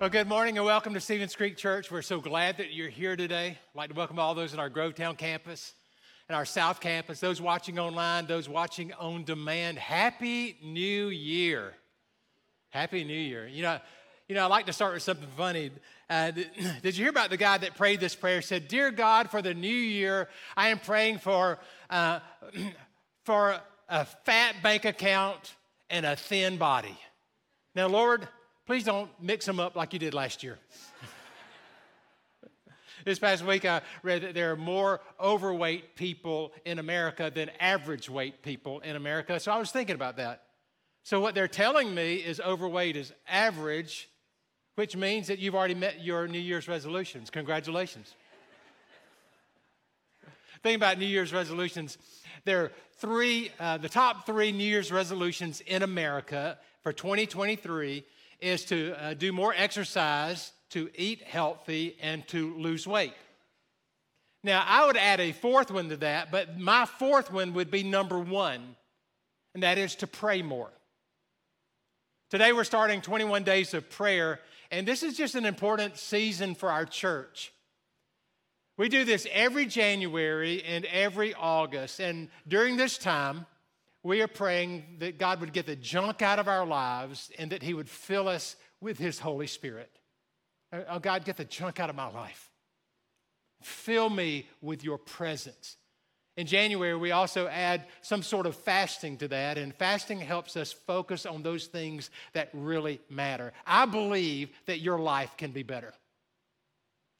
Well, good morning and welcome to Stevens Creek Church. We're so glad that you're here today. I'd like to welcome all those in our Grovetown campus and our South campus, those watching online, those watching on demand. Happy New Year. Happy New Year. You know, you know, I like to start with something funny. Uh, did you hear about the guy that prayed this prayer? Said, "Dear God, for the new year, I am praying for uh, for a fat bank account and a thin body." Now, Lord, Please don't mix them up like you did last year. this past week, I read that there are more overweight people in America than average weight people in America. So I was thinking about that. So, what they're telling me is overweight is average, which means that you've already met your New Year's resolutions. Congratulations. Think about New Year's resolutions. There are three, uh, the top three New Year's resolutions in America for 2023 is to uh, do more exercise, to eat healthy, and to lose weight. Now, I would add a fourth one to that, but my fourth one would be number one, and that is to pray more. Today, we're starting 21 days of prayer, and this is just an important season for our church. We do this every January and every August, and during this time, we are praying that God would get the junk out of our lives and that He would fill us with His Holy Spirit. Uh, oh, God, get the junk out of my life. Fill me with your presence. In January, we also add some sort of fasting to that, and fasting helps us focus on those things that really matter. I believe that your life can be better.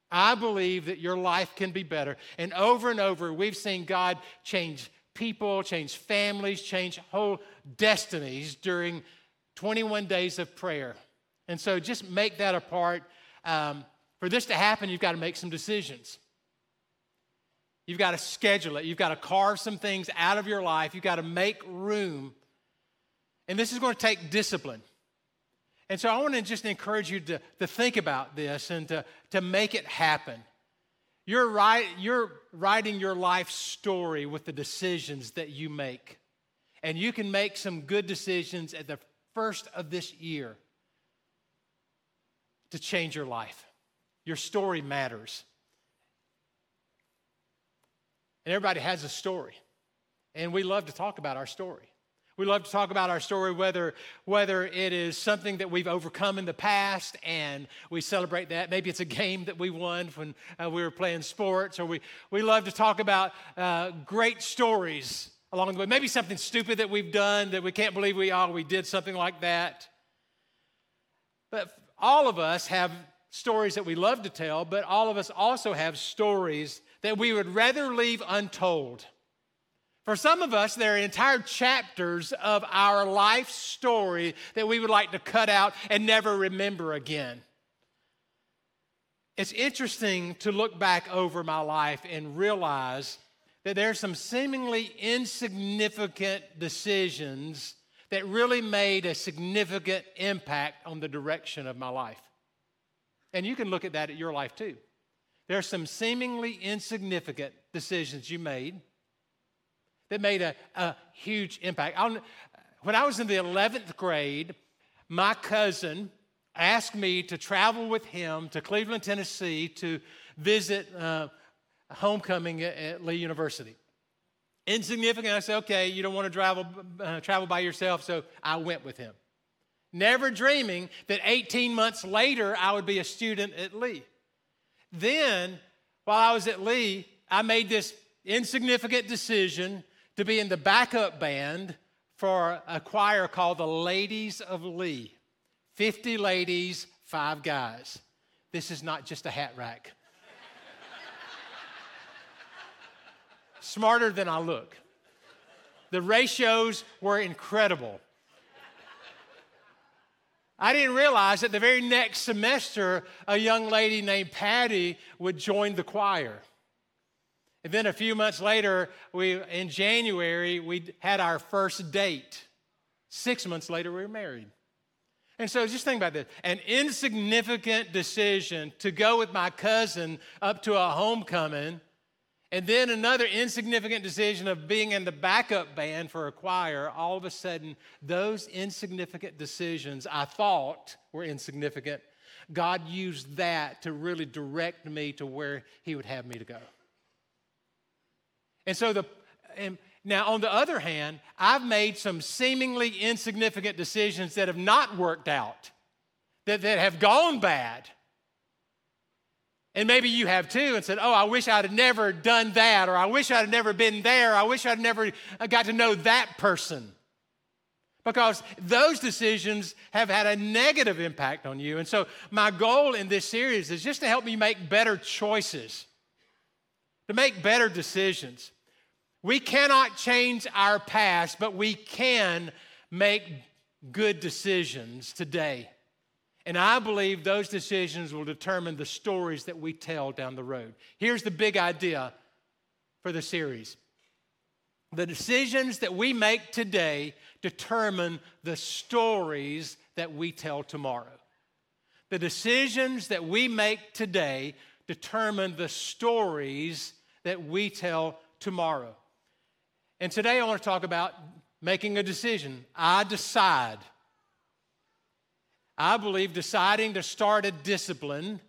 I believe that your life can be better. And over and over, we've seen God change people, change families, change whole destinies during 21 days of prayer. And so just make that a part. Um, for this to happen, you've got to make some decisions. You've got to schedule it. You've got to carve some things out of your life. You've got to make room. And this is going to take discipline. And so I want to just encourage you to, to think about this and to, to make it happen. You're, you're writing your life story with the decisions that you make. And you can make some good decisions at the first of this year to change your life. Your story matters. And everybody has a story. And we love to talk about our story. We love to talk about our story, whether, whether it is something that we've overcome in the past and we celebrate that. Maybe it's a game that we won when uh, we were playing sports, or we, we love to talk about uh, great stories along the way. Maybe something stupid that we've done that we can't believe we, oh, we did something like that. But all of us have stories that we love to tell, but all of us also have stories that we would rather leave untold. For some of us, there are entire chapters of our life story that we would like to cut out and never remember again. It's interesting to look back over my life and realize that there are some seemingly insignificant decisions that really made a significant impact on the direction of my life. And you can look at that at your life too. There are some seemingly insignificant decisions you made that made a, a huge impact. I'll, when I was in the 11th grade, my cousin asked me to travel with him to Cleveland, Tennessee to visit uh, homecoming at, at, Lee University. Insignificant. I said, okay, you don't want to travel, uh, travel by yourself, so I went with him. Never dreaming that 18 months later I would be a student at Lee. Then, while I was at Lee, I made this insignificant decision to be in the backup band for a choir called the Ladies of Lee 50 ladies, five guys. This is not just a hat rack. Smarter than I look. The ratios were incredible. I didn't realize that the very next semester, a young lady named Patty would join the choir. And then a few months later, we in January, we had our first date. Six months later, we were married. And so just think about this an insignificant decision to go with my cousin up to a homecoming, and then another insignificant decision of being in the backup band for a choir. All of a sudden, those insignificant decisions I thought were insignificant, God used that to really direct me to where He would have me to go. And so the, and now, on the other hand, I've made some seemingly insignificant decisions that have not worked out, that, that have gone bad. And maybe you have too, and said, Oh, I wish I'd have never done that, or I wish I'd never been there, I wish I'd never uh, got to know that person. Because those decisions have had a negative impact on you. And so, my goal in this series is just to help me make better choices, to make better decisions. We cannot change our past, but we can make good decisions today. And I believe those decisions will determine the stories that we tell down the road. Here's the big idea for the series the decisions that we make today determine the stories that we tell tomorrow. The decisions that we make today determine the stories that we tell tomorrow. And today I want to talk about making a decision. I decide. I believe deciding to start a discipline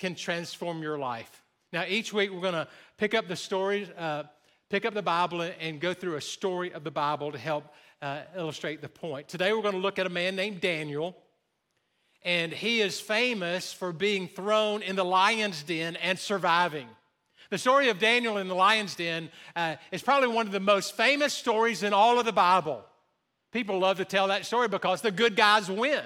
can transform your life. Now, each week we're going to pick up the stories, uh, pick up the Bible, and go through a story of the Bible to help uh, illustrate the point. Today we're going to look at a man named Daniel, and he is famous for being thrown in the lion's den and surviving. The story of Daniel in the lion's den uh, is probably one of the most famous stories in all of the Bible. People love to tell that story because the good guys win.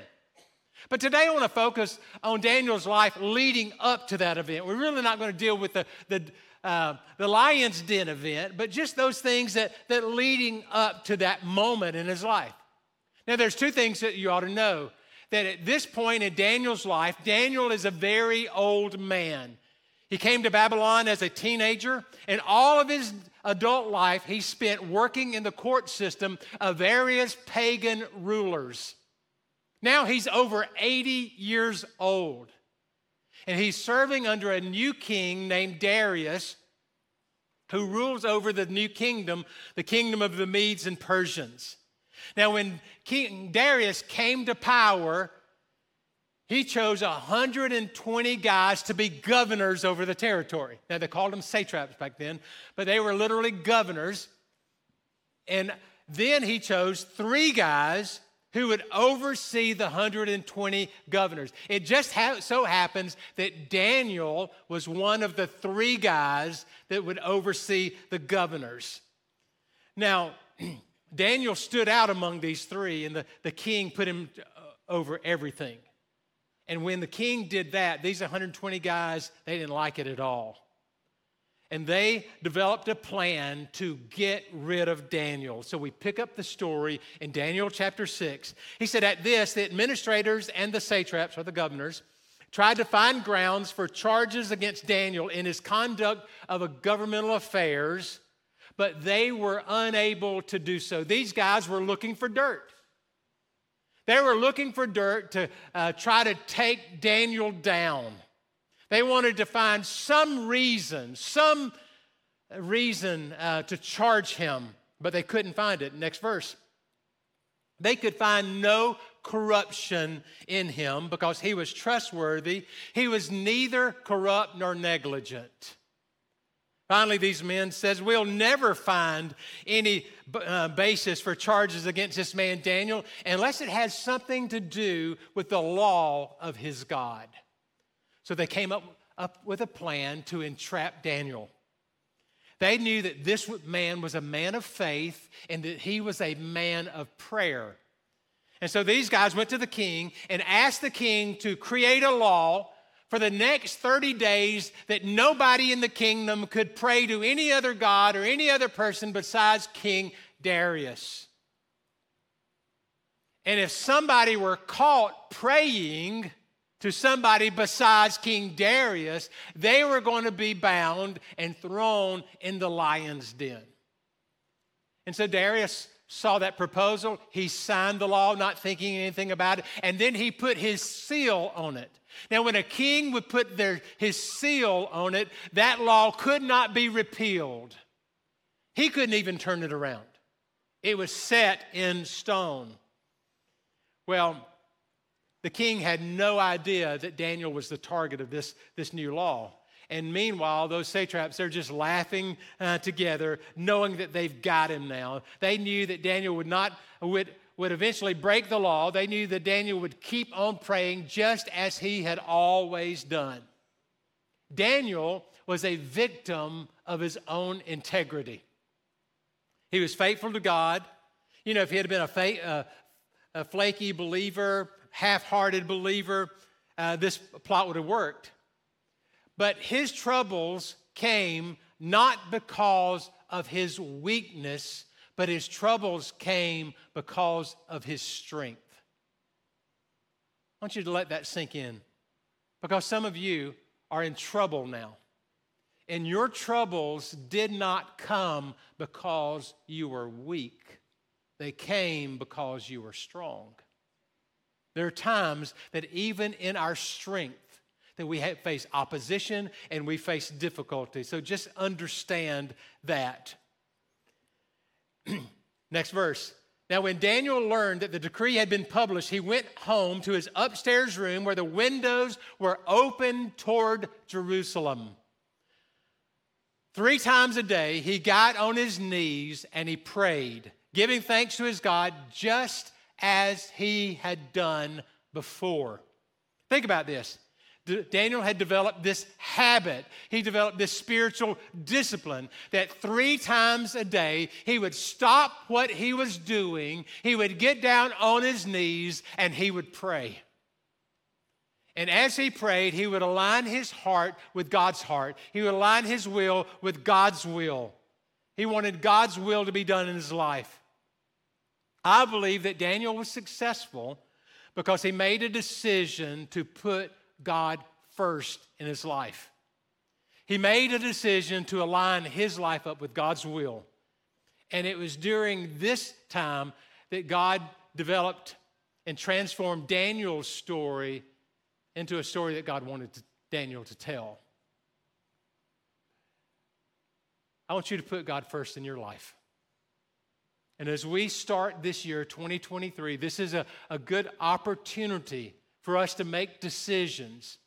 But today I want to focus on Daniel's life leading up to that event. We're really not going to deal with the, the, uh, the lion's den event, but just those things that, that leading up to that moment in his life. Now, there's two things that you ought to know. That at this point in Daniel's life, Daniel is a very old man. He came to Babylon as a teenager, and all of his adult life he spent working in the court system of various pagan rulers. Now he's over 80 years old, and he's serving under a new king named Darius, who rules over the new kingdom, the kingdom of the Medes and Persians. Now, when King Darius came to power, he chose 120 guys to be governors over the territory. Now, they called them satraps back then, but they were literally governors. And then he chose three guys who would oversee the 120 governors. It just ha- so happens that Daniel was one of the three guys that would oversee the governors. Now, Daniel stood out among these three, and the, the king put him uh, over everything. And when the king did that, these 120 guys, they didn't like it at all. And they developed a plan to get rid of Daniel. So we pick up the story in Daniel chapter 6. He said, At this, the administrators and the satraps, or the governors, tried to find grounds for charges against Daniel in his conduct of a governmental affairs, but they were unable to do so. These guys were looking for dirt. They were looking for dirt to uh, try to take Daniel down. They wanted to find some reason, some reason uh, to charge him, but they couldn't find it. Next verse. They could find no corruption in him because he was trustworthy. He was neither corrupt nor negligent. Finally, these men says, we'll never find any uh, basis for charges against this man Daniel unless it has something to do with the law of his God. So they came up, up with a plan to entrap Daniel. They knew that this man was a man of faith and that he was a man of prayer. And so these guys went to the king and asked the king to create a law for the next 30 days that nobody in the kingdom could pray to any other God or any other person besides King Darius. And if somebody were caught praying to somebody besides King Darius, they were going to be bound and thrown in the lion's den. And so Darius saw that proposal. He signed the law, not thinking anything about it, and then he put his seal on it. Now, when a king would put their, his seal on it, that law could not be repealed. He couldn't even turn it around. It was set in stone. Well, the king had no idea that Daniel was the target of this, this new law. And meanwhile, those satraps, they're just laughing uh, together, knowing that they've got him now. They knew that Daniel would not, would, would eventually break the law. They knew that Daniel would keep on praying just as he had always done. Daniel was a victim of his own integrity. He was faithful to God. You know, if he had been a, fa- uh, a flaky believer, half hearted believer, uh, this plot would have worked. But his troubles came not because of his weakness, but his troubles came because of his strength. I want you to let that sink in because some of you are in trouble now. And your troubles did not come because you were weak, they came because you were strong. There are times that even in our strength, that we face opposition and we face difficulty. So just understand that. Next verse. Now, when Daniel learned that the decree had been published, he went home to his upstairs room where the windows were open toward Jerusalem. Three times a day, he got on his knees and he prayed, giving thanks to his God just as he had done before. Think about this. Daniel had developed this habit. He developed this spiritual discipline that three times a day he would stop what he was doing, he would get down on his knees, and he would pray. And as he prayed, he would align his heart with God's heart, he would align his will with God's will. He wanted God's will to be done in his life. I believe that Daniel was successful because he made a decision to put God first in his life. He made a decision to align his life up with God's will. And it was during this time that God developed and transformed Daniel's story into a story that God wanted to, Daniel to tell. I want you to put God first in your life. And as we start this year, 2023, this is a, a good opportunity for us to make decisions,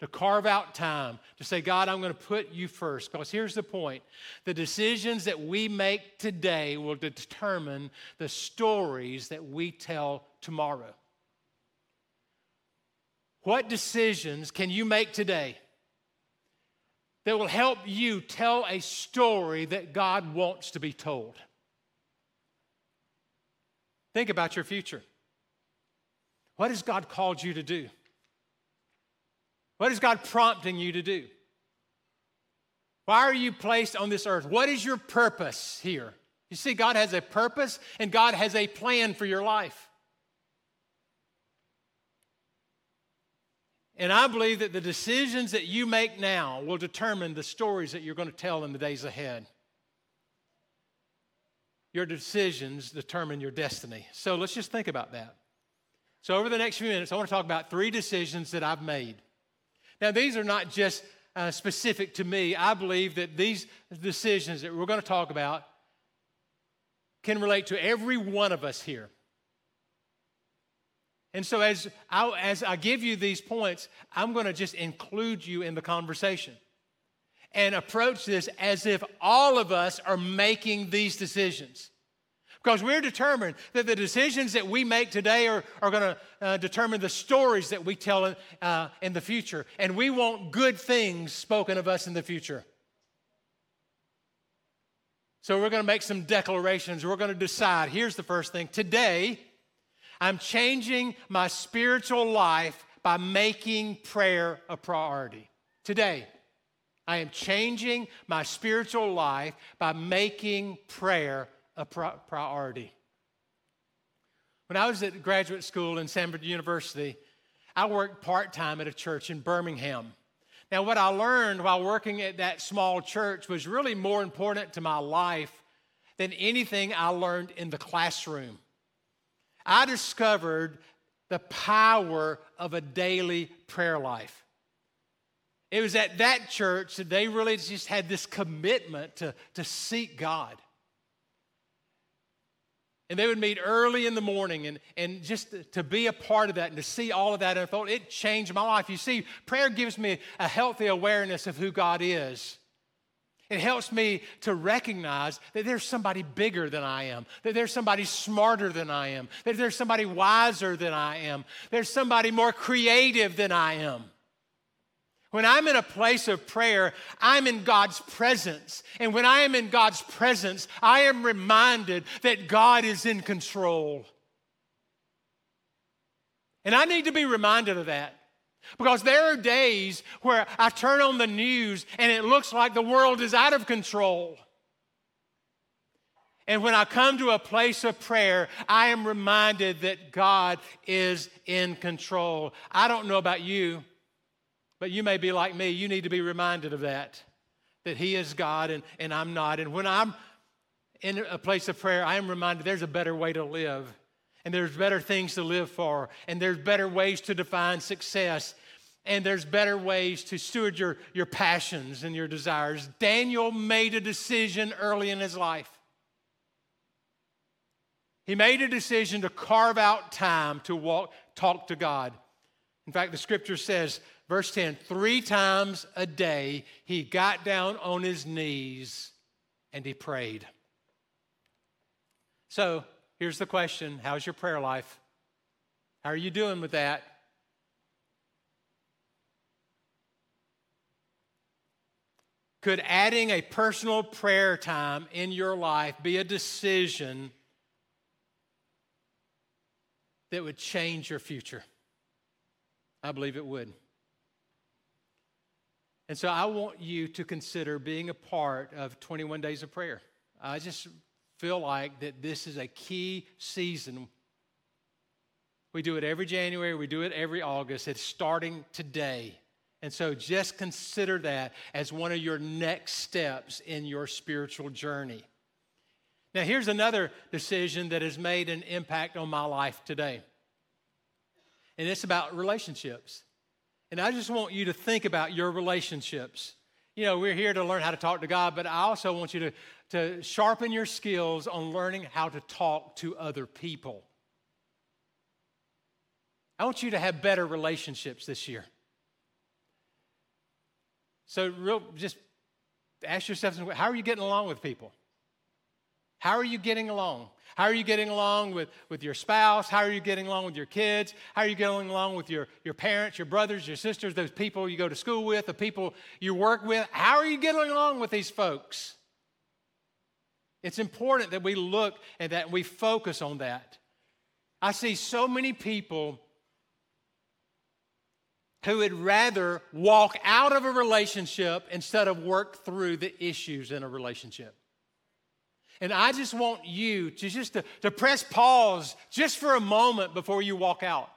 to carve out time, to say, God, I'm going to put you first. Because here's the point the decisions that we make today will determine the stories that we tell tomorrow. What decisions can you make today that will help you tell a story that God wants to be told? Think about your future. What has God called you to do? What is God prompting you to do? Why are you placed on this earth? What is your purpose here? You see, God has a purpose and God has a plan for your life. And I believe that the decisions that you make now will determine the stories that you're going to tell in the days ahead. Your decisions determine your destiny. So let's just think about that. So, over the next few minutes, I want to talk about three decisions that I've made. Now, these are not just uh, specific to me. I believe that these decisions that we're going to talk about can relate to every one of us here. And so, as I, as I give you these points, I'm going to just include you in the conversation and approach this as if all of us are making these decisions. Because we're determined that the decisions that we make today are, are going to uh, determine the stories that we tell uh, in the future. And we want good things spoken of us in the future. So we're going to make some declarations. We're going to decide. Here's the first thing today, I'm changing my spiritual life by making prayer a priority. Today, I am changing my spiritual life by making prayer a priority. When I was at graduate school in Samford University, I worked part time at a church in Birmingham. Now, what I learned while working at that small church was really more important to my life than anything I learned in the classroom. I discovered the power of a daily prayer life. It was at that church that they really just had this commitment to, to seek God. And they would meet early in the morning and, and just to be a part of that and to see all of that unfold, it changed my life. You see, prayer gives me a healthy awareness of who God is. It helps me to recognize that there's somebody bigger than I am, that there's somebody smarter than I am, that there's somebody wiser than I am, there's somebody more creative than I am. When I'm in a place of prayer, I'm in God's presence. And when I am in God's presence, I am reminded that God is in control. And I need to be reminded of that. Because there are days where I turn on the news and it looks like the world is out of control. And when I come to a place of prayer, I am reminded that God is in control. I don't know about you, but you may be like me. You need to be reminded of that, that He is God and, and I'm not. And when I'm in a place of prayer, I am reminded there's a better way to live, and there's better things to live for, and there's better ways to define success, and there's better ways to steward your, your passions and your desires. Daniel made a decision early in his life. He made a decision to carve out time to walk, talk to God. In fact, the scripture says, Verse 10 three times a day he got down on his knees and he prayed. So here's the question How's your prayer life? How are you doing with that? Could adding a personal prayer time in your life be a decision that would change your future? I believe it would. And so I want you to consider being a part of 21 Days of Prayer. I just feel like that this is a key season. We do it every January, we do it every August. It's starting today. And so just consider that as one of your next steps in your spiritual journey. Now, here's another decision that has made an impact on my life today, and it's about relationships. And I just want you to think about your relationships. You know, we're here to learn how to talk to God, but I also want you to, to sharpen your skills on learning how to talk to other people. I want you to have better relationships this year. So, real, just ask yourself how are you getting along with people? How are you getting along? How are you getting along with, with your spouse? How are you getting along with your kids? How are you getting along with your, your parents, your brothers, your sisters, those people you go to school with, the people you work with? How are you getting along with these folks? It's important that we look at that and we focus on that. I see so many people who would rather walk out of a relationship instead of work through the issues in a relationship. And I just want you to just to, to press pause just for a moment before you walk out.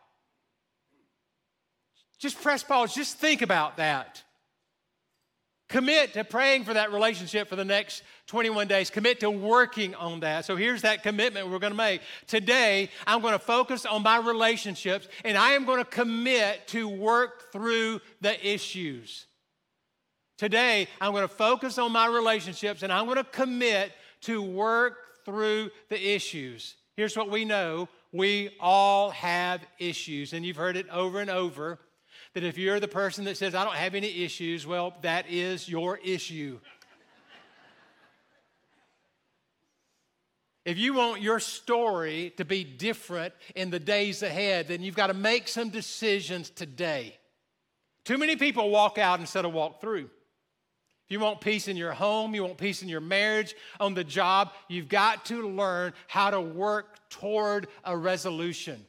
Just press pause, just think about that. Commit to praying for that relationship for the next 21 days. Commit to working on that. So here's that commitment we're going to make. Today, I'm going to focus on my relationships and I am going to commit to work through the issues. Today, I'm going to focus on my relationships and I'm going to commit to work through the issues. Here's what we know we all have issues, and you've heard it over and over that if you're the person that says, I don't have any issues, well, that is your issue. If you want your story to be different in the days ahead, then you've got to make some decisions today. Too many people walk out instead of walk through you want peace in your home, you want peace in your marriage, on the job, you've got to learn how to work toward a resolution.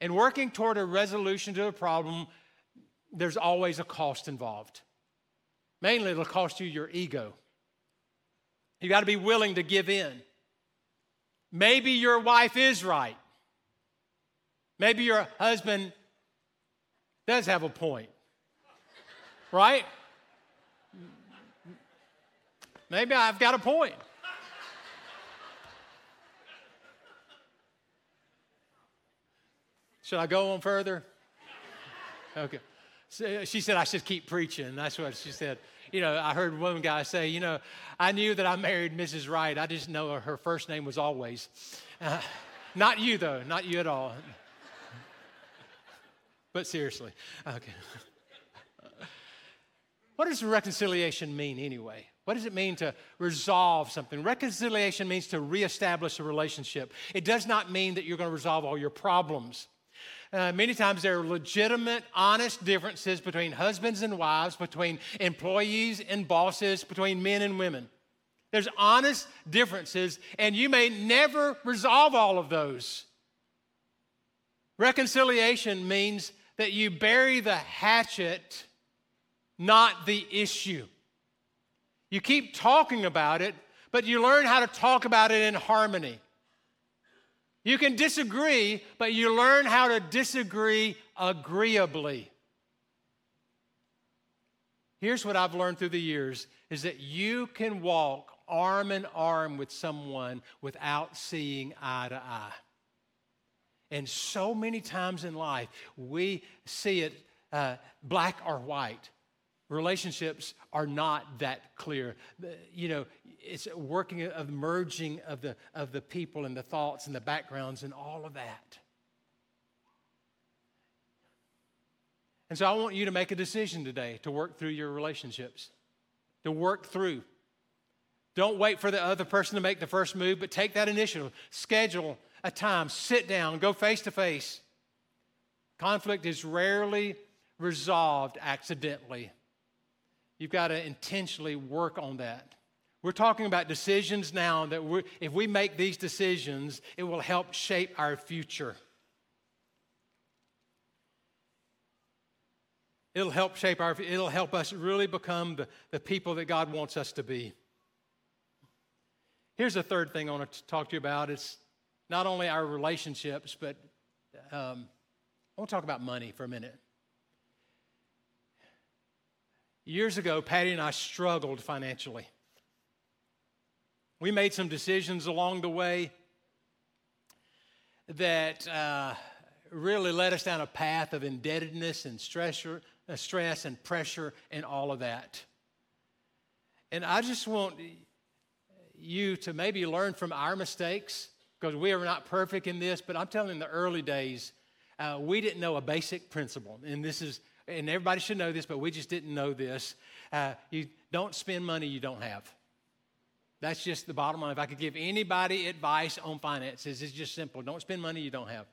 And working toward a resolution to a problem, there's always a cost involved. Mainly, it'll cost you your ego. You got to be willing to give in. Maybe your wife is right. Maybe your husband does have a point, right? Maybe I've got a point. Should I go on further? Okay. So she said I should keep preaching. That's what she said. You know, I heard one guy say, you know, I knew that I married Mrs. Right. I just know her first name was always. Uh, not you, though. Not you at all. But seriously, okay. What does reconciliation mean anyway? What does it mean to resolve something? Reconciliation means to reestablish a relationship. It does not mean that you're going to resolve all your problems. Uh, many times there are legitimate, honest differences between husbands and wives, between employees and bosses, between men and women. There's honest differences, and you may never resolve all of those. Reconciliation means that you bury the hatchet, not the issue. You keep talking about it, but you learn how to talk about it in harmony. You can disagree, but you learn how to disagree agreeably. Here's what I've learned through the years is that you can walk arm in arm with someone without seeing eye to eye. And so many times in life, we see it uh, black or white. Relationships are not that clear. You know, it's working of merging of the, of the people and the thoughts and the backgrounds and all of that. And so I want you to make a decision today to work through your relationships, to work through. Don't wait for the other person to make the first move, but take that initiative. Schedule a time, sit down, go face to face. Conflict is rarely resolved accidentally. You've got to intentionally work on that. We're talking about decisions now that if we make these decisions, it will help shape our future. It'll help shape our, it'll help us really become the, the people that God wants us to be. Here's the third thing I want to talk to you about. It's not only our relationships, but um, I want to talk about money for a minute. Years ago, Patty and I struggled financially. We made some decisions along the way that uh, really led us down a path of indebtedness and stress, uh, stress and pressure and all of that. And I just want you to maybe learn from our mistakes because we are not perfect in this, but I'm telling you, in the early days, uh, we didn't know a basic principle. And this is, and everybody should know this, but we just didn't know this. Uh, you don't spend money you don't have. That's just the bottom line. If I could give anybody advice on finances, it's just simple. Don't spend money you don't have.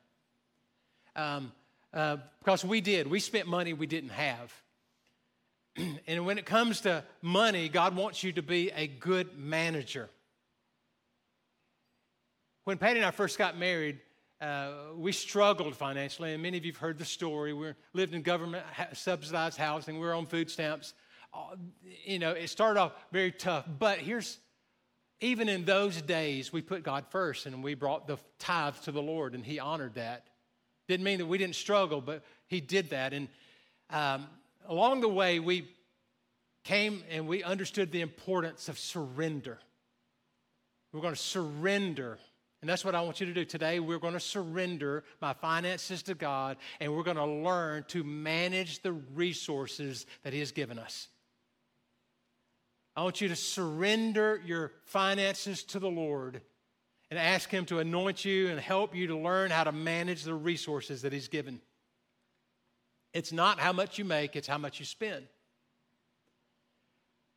Um, uh, because we did. We spent money we didn't have. and when it comes to money, God wants you to be a good manager. When Patty and I first got married, uh, we struggled financially, and many of you have heard the story. We lived in government subsidized housing. We were on food stamps. Uh, you know, it started off very tough. But here's even in those days, we put God first and we brought the tithe to the Lord and He honored that. Didn't mean that we didn't struggle, but He did that. And um, along the way, we came and we understood the importance of surrender. We're going to surrender. And that's what I want you to do. Today, we're going to surrender my finances to God and we're going to learn to manage the resources that He has given us. I want you to surrender your finances to the Lord and ask Him to anoint you and help you to learn how to manage the resources that He's given. It's not how much you make, it's how much you spend.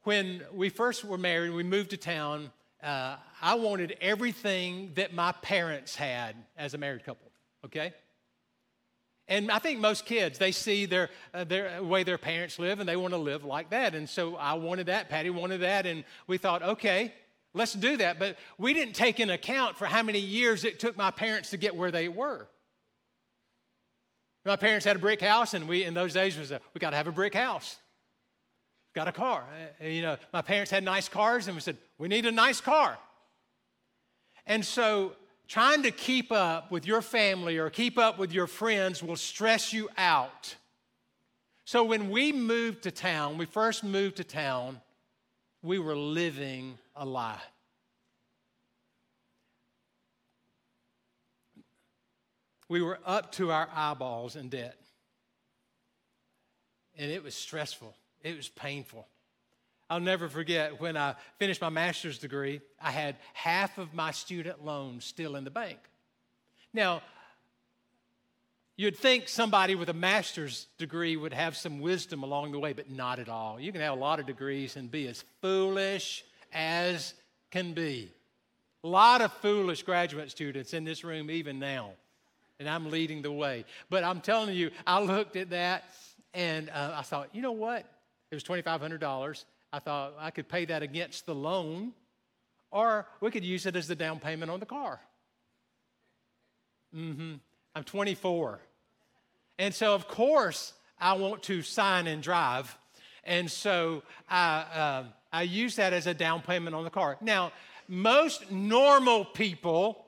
When we first were married, we moved to town, uh, I wanted everything that my parents had as a married couple, okay? And I think most kids, they see their, uh, their way their parents live and they want to live like that. And so I wanted that, Patty wanted that, and we thought, okay, let's do that. But we didn't take into account for how many years it took my parents to get where they were. My parents had a brick house, and we, in those days, was a, we got to have a brick house. Got a car. Uh, uh, you know, my parents had nice cars, and we said, we need a nice car. And so trying to keep up with your family or keep up with your friends will stress you out. So when we moved to town, we first moved to town, we were living a lie. We were up to our eyeballs in debt. And it was stressful, it was painful. I'll never forget when I finished my master's degree, I had half of my student loans still in the bank. Now, you'd think somebody with a master's degree would have some wisdom along the way, but not at all. You can have a lot of degrees and be as foolish as can be. A lot of foolish graduate students in this room, even now. And I'm leading the way. But I'm telling you, I looked at that and uh, I thought, you know what? It was $2,500. I thought I could pay that against the loan, or we could use it as the down payment on the car. Mm-hmm. I'm 24. And so, of course, I want to sign and drive. And so I, uh, I use that as a down payment on the car. Now, most normal people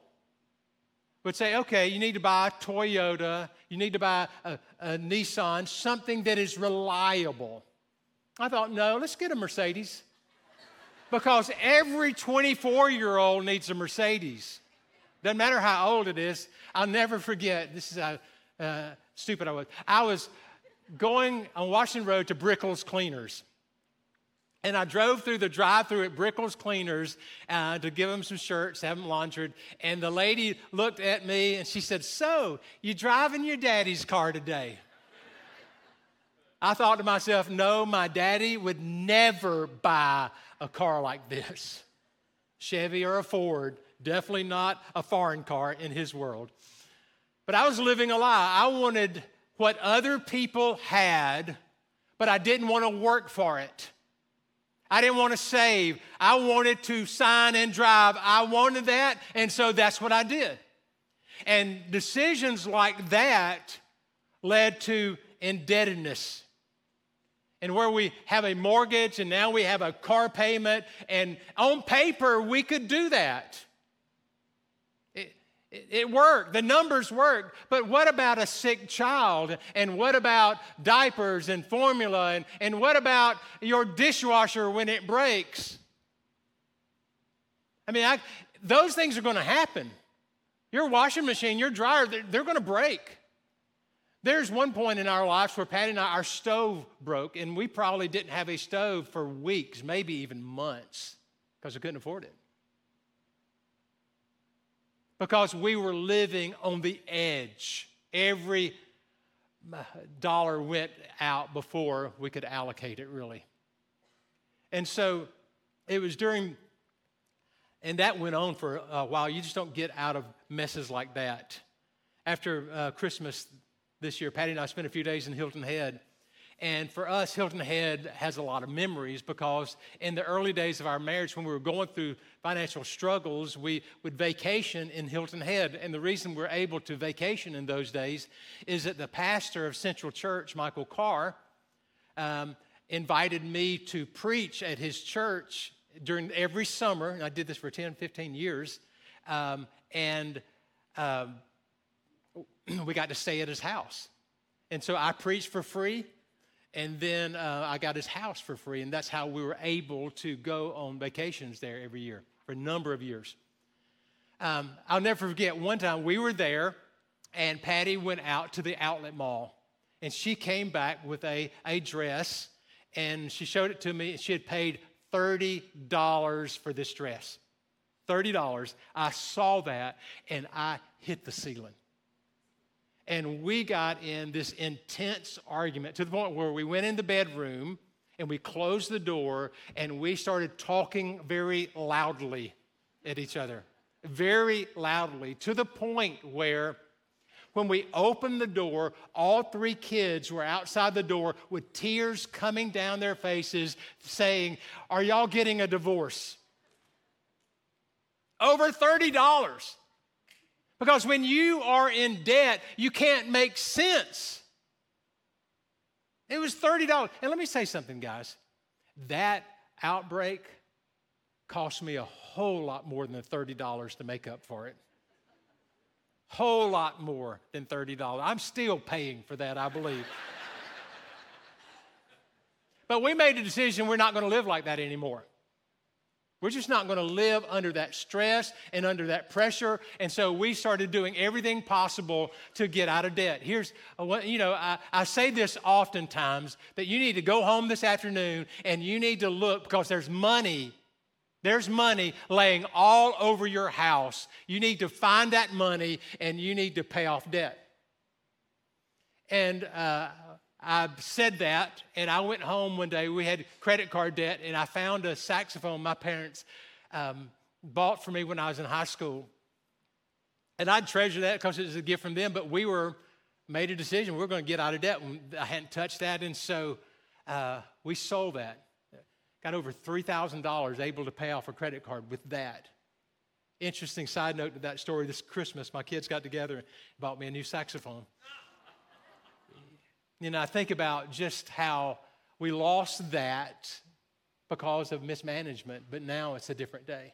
would say, okay, you need to buy a Toyota, you need to buy a, a Nissan, something that is reliable. I thought, no, let's get a Mercedes. Because every 24 year old needs a Mercedes. Doesn't matter how old it is. I'll never forget. This is how uh, stupid I was. I was going on Washington Road to Brickell's Cleaners. And I drove through the drive through at Brickell's Cleaners uh, to give them some shirts, have them laundered. And the lady looked at me and she said, So, you driving your daddy's car today? I thought to myself, no, my daddy would never buy a car like this. Chevy or a Ford, definitely not a foreign car in his world. But I was living a lie. I wanted what other people had, but I didn't want to work for it. I didn't want to save. I wanted to sign and drive. I wanted that, and so that's what I did. And decisions like that led to indebtedness and where we have a mortgage and now we have a car payment, and on paper, we could do that. It, worked, the numbers worked. But what about a sick child? And what about diapers and formula? And, and what about your dishwasher when it breaks? I mean, I, those things are going to happen. Your washing machine, your dryer, they're, they're going to break. There's one point in our lives where Patty and I, our stove broke, and we probably didn't have a stove for weeks, maybe even months, because we couldn't afford it. Because we were living on the edge. Every dollar went out before we could allocate it, really. And so it was during, and that went on for a while. You just don't get out of messes like that. After uh, Christmas, this year. Patty and I spent a few days in Hilton Head. And for us, Hilton Head has a lot of memories because in the early days of our marriage, when we were going through financial struggles, we would vacation in Hilton Head. And the reason we're able to vacation in those days is that the pastor of Central Church, Michael Carr, um, invited me to preach at his church during every summer. And I did this for 10, 15 years. Um, and um, we got to stay at his house. And so I preached for free, and then uh, I got his house for free. And that's how we were able to go on vacations there every year for a number of years. Um, I'll never forget one time we were there, and Patty went out to the outlet mall. And she came back with a, a dress, and she showed it to me, and she had paid $30 for this dress. $30. I saw that, and I hit the ceiling. And we got in this intense argument to the point where we went in the bedroom and we closed the door and we started talking very loudly at each other. Very loudly to the point where when we opened the door, all three kids were outside the door with tears coming down their faces saying, Are y'all getting a divorce? Over $30. Because when you are in debt, you can't make sense. It was $30. And let me say something, guys. That outbreak cost me a whole lot more than $30 to make up for it. Whole lot more than $30. I'm still paying for that, I believe. but we made a decision we're not going to live like that anymore. We're just not going to live under that stress and under that pressure. And so we started doing everything possible to get out of debt. Here's, what, you know, I, I, say this oftentimes that you need to go home this afternoon and you need to look because there's money. There's money laying all over your house. You need to find that money and you need to pay off debt. And uh, I said that, and I went home one day. We had credit card debt, and I found a saxophone my parents um, bought for me when I was in high school. And I'd treasure that because it was a gift from them, but we were made a decision. We are going to get out of debt. I hadn't touched that, and so uh, we sold that. Got over $3,000 able to pay off a credit card with that. Interesting side note to that story this Christmas, my kids got together and bought me a new saxophone. You know, I think about just how we lost that because of mismanagement, but now it's a different day.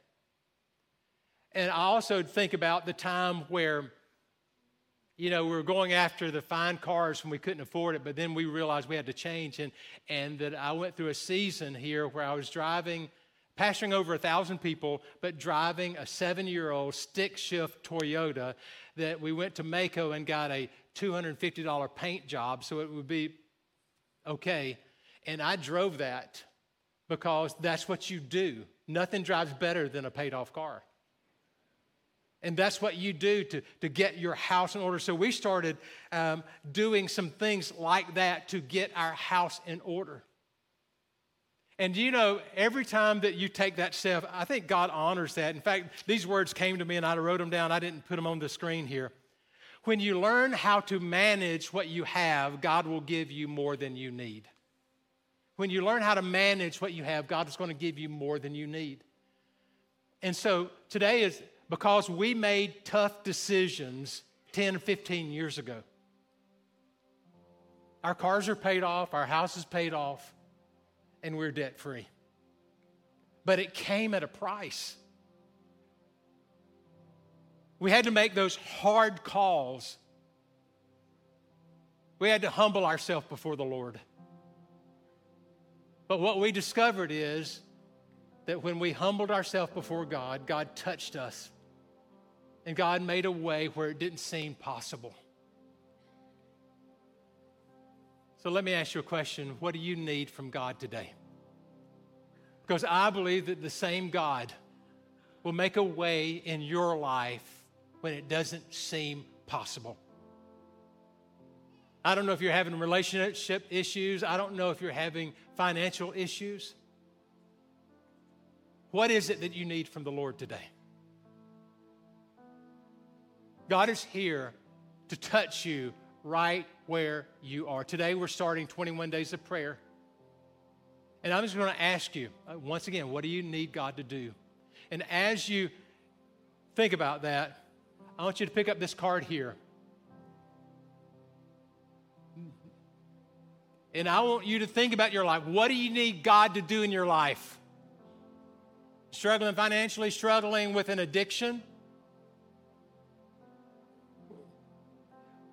And I also think about the time where, you know, we were going after the fine cars when we couldn't afford it, but then we realized we had to change. And, and that I went through a season here where I was driving, pastoring over a thousand people, but driving a seven year old stick shift Toyota that we went to Maaco and got a $250 paint job, so it would be okay. And I drove that because that's what you do. Nothing drives better than a paid off car. And that's what you do to, to get your house in order. So we started um, doing some things like that to get our house in order. And you know, every time that you take that step, I think God honors that. In fact, these words came to me and I wrote them down. I didn't put them on the screen here. When you learn how to manage what you have, God will give you more than you need. When you learn how to manage what you have, God is going to give you more than you need. And so today is because we made tough decisions 10, 15 years ago. Our cars are paid off, our house is paid off, and we're debt free. But it came at a price. We had to make those hard calls. We had to humble ourselves before the Lord. But what we discovered is that when we humbled ourselves before God, God touched us. And God made a way where it didn't seem possible. So let me ask you a question. What do you need from God today? Because I believe that the same God will make a way in your life when it doesn't seem possible. I don't know if you're having relationship issues. I don't know if you're having financial issues. What is it that you need from the Lord today? God is here to touch you right where you are. Today we're starting 21 days of prayer. And I'm just going to ask you uh, once again, what do you need God to do? And as you think about that, I want you to pick up this card here. And I want you to think about your life. What do you need God to do in your life? Struggling financially, struggling with an addiction?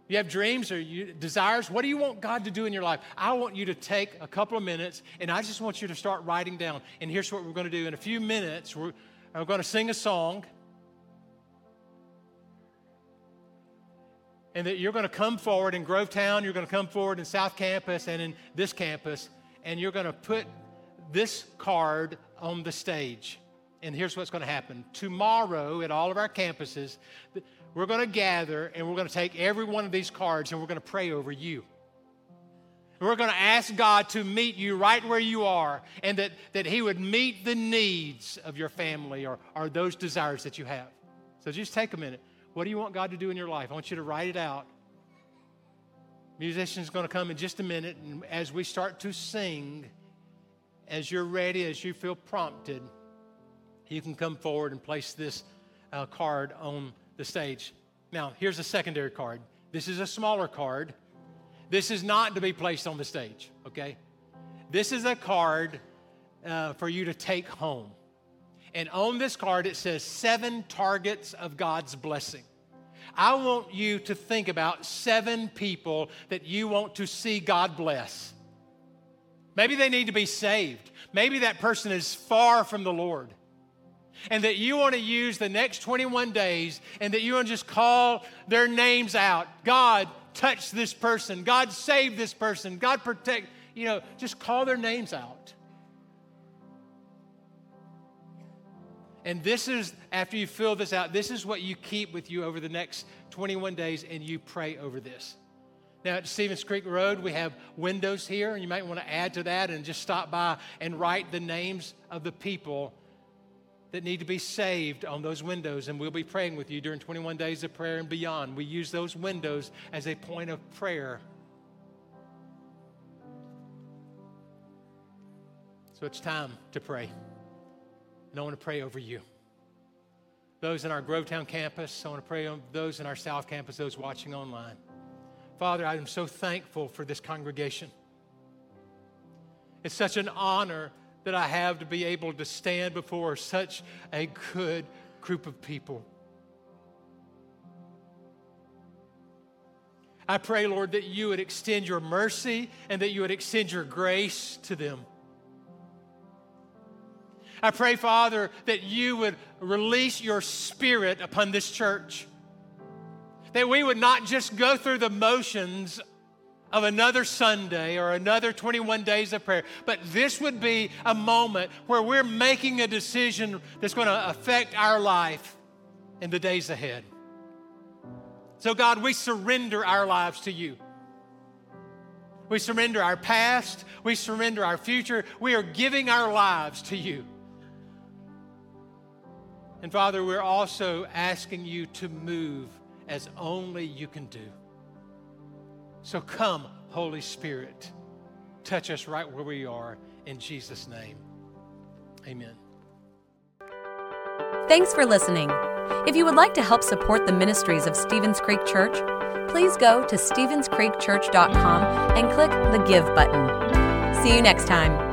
You have dreams or you, desires. What do you want God to do in your life? I want you to take a couple of minutes and I just want you to start writing down. And here's what we're going to do. In a few minutes, we're, we're going to sing a song. And that you're going to come forward in Grovetown, you're going to come forward in South Campus and in this campus, and you're going to put this card on the stage. And here's what's going to happen. Tomorrow at all of our campuses, we're going to gather and we're going to take every one of these cards and we're going to pray over you. We're going to ask God to meet you right where you are and that, that He would meet the needs of your family or, or those desires that you have. So just take a minute. What do you want God to do in your life? I want you to write it out. Musician's going to come in just a minute, and as we start to sing, as you're ready, as you feel prompted, you can come forward and place this uh, card on the stage. Now, here's a secondary card. This is a smaller card. This is not to be placed on the stage, okay? This is a card uh, for you to take home. And on this card, it says seven targets of God's blessing. I want you to think about seven people that you want to see God bless. Maybe they need to be saved. Maybe that person is far from the Lord. And that you want to use the next 21 days and that you want to just call their names out. God, touch this person. God, save this person. God, protect. You know, just call their names out. And this is, after you fill this out, this is what you keep with you over the next 21 days and you pray over this. Now at Stevens Creek Road, we have windows here, and you might want to add to that and just stop by and write the names of the people that need to be saved on those windows. And we'll be praying with you during 21 days of prayer and beyond. We use those windows as a point of prayer. So it's time to pray. And I want to pray over you. Those in our Grovetown campus, I want to pray on those in our South campus, those watching online. Father, I am so thankful for this congregation. It's such an honor that I have to be able to stand before such a good group of people. I pray, Lord, that you would extend your mercy and that you would extend your grace to them. I pray, Father, that you would release your spirit upon this church. That we would not just go through the motions of another Sunday or another 21 days of prayer, but this would be a moment where we're making a decision that's going to affect our life in the days ahead. So, God, we surrender our lives to you. We surrender our past. We surrender our future. We are giving our lives to you. And Father, we're also asking you to move as only you can do. So come, Holy Spirit, touch us right where we are in Jesus' name. Amen. Thanks for listening. If you would like to help support the ministries of Stevens Creek Church, please go to StevensCreekChurch.com and click the Give button. See you next time.